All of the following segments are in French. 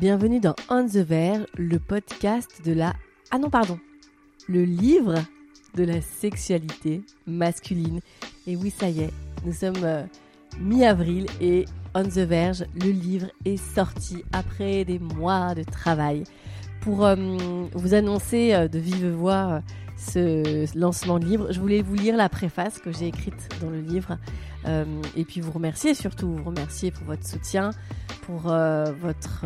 Bienvenue dans On the Verge, le podcast de la... Ah non, pardon. Le livre de la sexualité masculine. Et oui, ça y est, nous sommes euh, mi-avril et On the Verge, le livre est sorti après des mois de travail. Pour euh, vous annoncer euh, de vive voix ce lancement de livre, je voulais vous lire la préface que j'ai écrite dans le livre et puis vous remercier surtout, vous remercier pour votre soutien, pour votre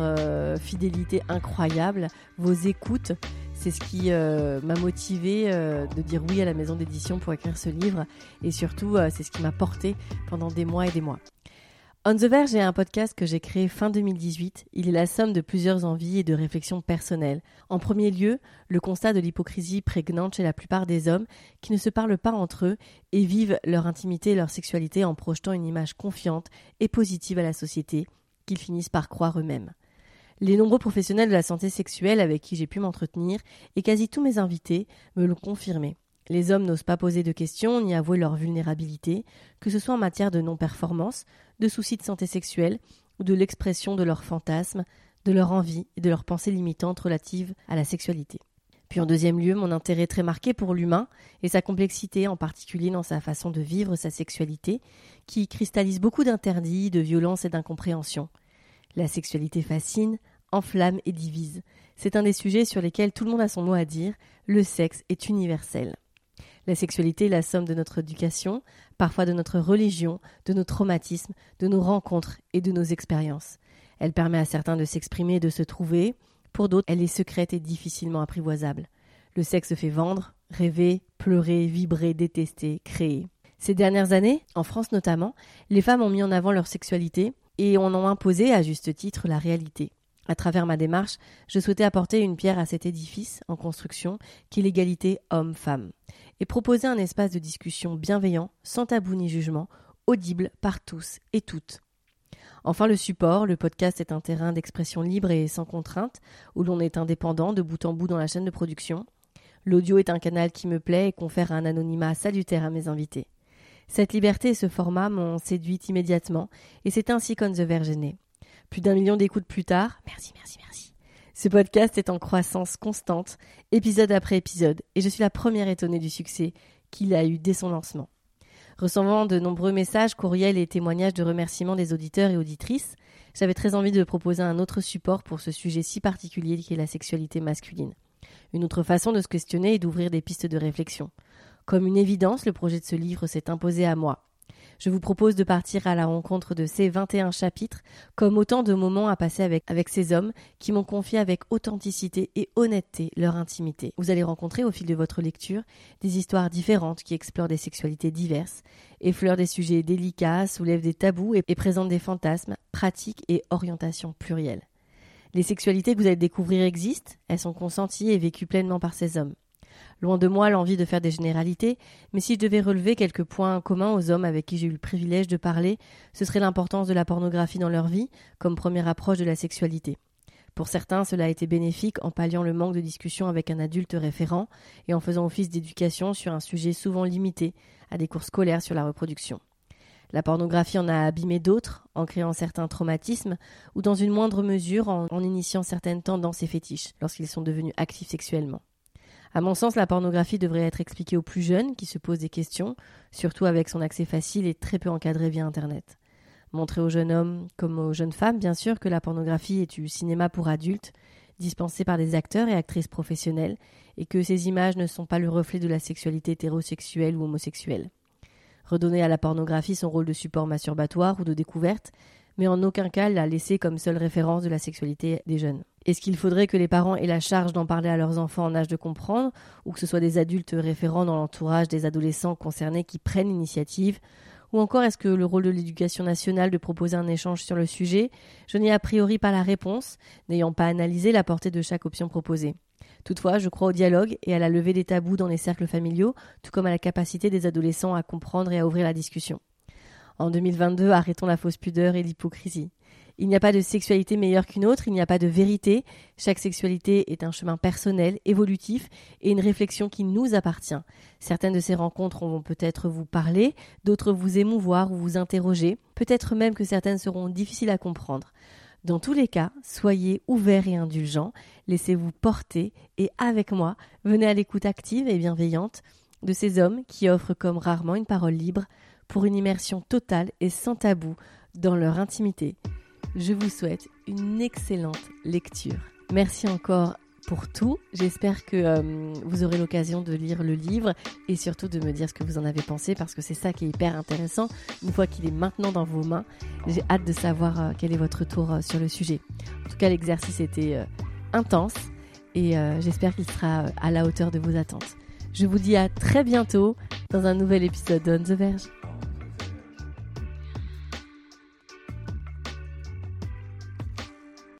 fidélité incroyable, vos écoutes. C'est ce qui euh, m'a motivé euh, de dire oui à la maison d'édition pour écrire ce livre et surtout euh, c'est ce qui m'a porté pendant des mois et des mois. On the Verge est un podcast que j'ai créé fin 2018. Il est la somme de plusieurs envies et de réflexions personnelles. En premier lieu, le constat de l'hypocrisie prégnante chez la plupart des hommes qui ne se parlent pas entre eux et vivent leur intimité et leur sexualité en projetant une image confiante et positive à la société qu'ils finissent par croire eux-mêmes. Les nombreux professionnels de la santé sexuelle avec qui j'ai pu m'entretenir et quasi tous mes invités me l'ont confirmé. Les hommes n'osent pas poser de questions ni avouer leur vulnérabilité, que ce soit en matière de non-performance, de soucis de santé sexuelle ou de l'expression de leurs fantasmes, de leur envie et de leurs pensées limitantes relatives à la sexualité. Puis en deuxième lieu, mon intérêt très marqué pour l'humain et sa complexité, en particulier dans sa façon de vivre sa sexualité, qui cristallise beaucoup d'interdits, de violences et d'incompréhension. La sexualité fascine, enflamme et divise. C'est un des sujets sur lesquels tout le monde a son mot à dire. Le sexe est universel. La sexualité est la somme de notre éducation, parfois de notre religion, de nos traumatismes, de nos rencontres et de nos expériences. Elle permet à certains de s'exprimer et de se trouver, pour d'autres elle est secrète et difficilement apprivoisable. Le sexe fait vendre, rêver, pleurer, vibrer, détester, créer. Ces dernières années, en France notamment, les femmes ont mis en avant leur sexualité et en ont imposé à juste titre la réalité. À travers ma démarche, je souhaitais apporter une pierre à cet édifice en construction qui est l'égalité homme-femme et proposer un espace de discussion bienveillant, sans tabou ni jugement, audible par tous et toutes. Enfin, le support, le podcast est un terrain d'expression libre et sans contrainte, où l'on est indépendant de bout en bout dans la chaîne de production. L'audio est un canal qui me plaît et confère un anonymat salutaire à mes invités. Cette liberté et ce format m'ont séduite immédiatement, et c'est ainsi qu'On the Verge plus d'un million d'écoutes plus tard, merci, merci, merci. Ce podcast est en croissance constante, épisode après épisode, et je suis la première étonnée du succès qu'il a eu dès son lancement. Recevant de nombreux messages, courriels et témoignages de remerciements des auditeurs et auditrices, j'avais très envie de proposer un autre support pour ce sujet si particulier qui est la sexualité masculine. Une autre façon de se questionner et d'ouvrir des pistes de réflexion. Comme une évidence, le projet de ce livre s'est imposé à moi je vous propose de partir à la rencontre de ces 21 chapitres comme autant de moments à passer avec, ces hommes qui m'ont confié avec authenticité et honnêteté leur intimité. Vous allez rencontrer au fil de votre lecture des histoires différentes qui explorent des sexualités diverses, effleurent des sujets délicats, soulèvent des tabous et présentent des fantasmes, pratiques et orientations plurielles. Les sexualités que vous allez découvrir existent, elles sont consenties et vécues pleinement par ces hommes. Loin de moi l'envie de faire des généralités, mais si je devais relever quelques points communs aux hommes avec qui j'ai eu le privilège de parler, ce serait l'importance de la pornographie dans leur vie comme première approche de la sexualité. Pour certains, cela a été bénéfique en palliant le manque de discussion avec un adulte référent et en faisant office d'éducation sur un sujet souvent limité à des cours scolaires sur la reproduction. La pornographie en a abîmé d'autres, en créant certains traumatismes, ou dans une moindre mesure en, initiant certaines tendances et fétiches lorsqu'ils sont devenus actifs sexuellement. À mon sens, la pornographie devrait être expliquée aux plus jeunes qui se posent des questions, surtout avec son accès facile et très peu encadré via Internet. Montrer aux jeunes hommes, comme aux jeunes femmes, bien sûr, que la pornographie est du cinéma pour adultes, dispensé par des acteurs et actrices professionnels, et que ces images ne sont pas le reflet de la sexualité hétérosexuelle ou homosexuelle. Redonner à la pornographie son rôle de support masturbatoire ou de découverte, mais en aucun cas la laisser comme seule référence de la sexualité des jeunes. Est-ce qu'il faudrait que les parents aient la charge d'en parler à leurs enfants en âge de comprendre, ou que ce soit des adultes référents dans l'entourage des adolescents concernés qui prennent l'initiative? Ou encore est-ce que le rôle de l'éducation nationale de proposer un échange sur le sujet? Je n'ai a priori pas la réponse, n'ayant pas analysé la portée de chaque option proposée. Toutefois, je crois au dialogue et à la levée des tabous dans les cercles familiaux, tout comme à la capacité des adolescents à comprendre et à ouvrir la discussion. En 2022, arrêtons la fausse pudeur et l'hypocrisie. Il n'y a pas de sexualité meilleure qu'une autre, il n'y a pas de vérité. Chaque sexualité est un chemin personnel, évolutif et une réflexion qui nous appartient. Certaines de ces rencontres vont peut-être vous parler, d'autres vous émouvoir ou vous interroger, peut-être même que certaines seront difficiles à comprendre. Dans tous les cas, soyez ouverts et indulgents, laissez-vous porter et avec moi, venez à l'écoute active et bienveillante de ces hommes qui offrent comme rarement une parole libre pour une immersion totale et sans tabou dans leur intimité. Je vous souhaite une excellente lecture. Merci encore pour tout. J'espère que euh, vous aurez l'occasion de lire le livre et surtout de me dire ce que vous en avez pensé parce que c'est ça qui est hyper intéressant. Une fois qu'il est maintenant dans vos mains, j'ai hâte de savoir euh, quel est votre retour euh, sur le sujet. En tout cas, l'exercice était intense et j'espère qu'il sera à la hauteur de vos attentes. Je vous dis à très bientôt dans un nouvel épisode d'On the Verge.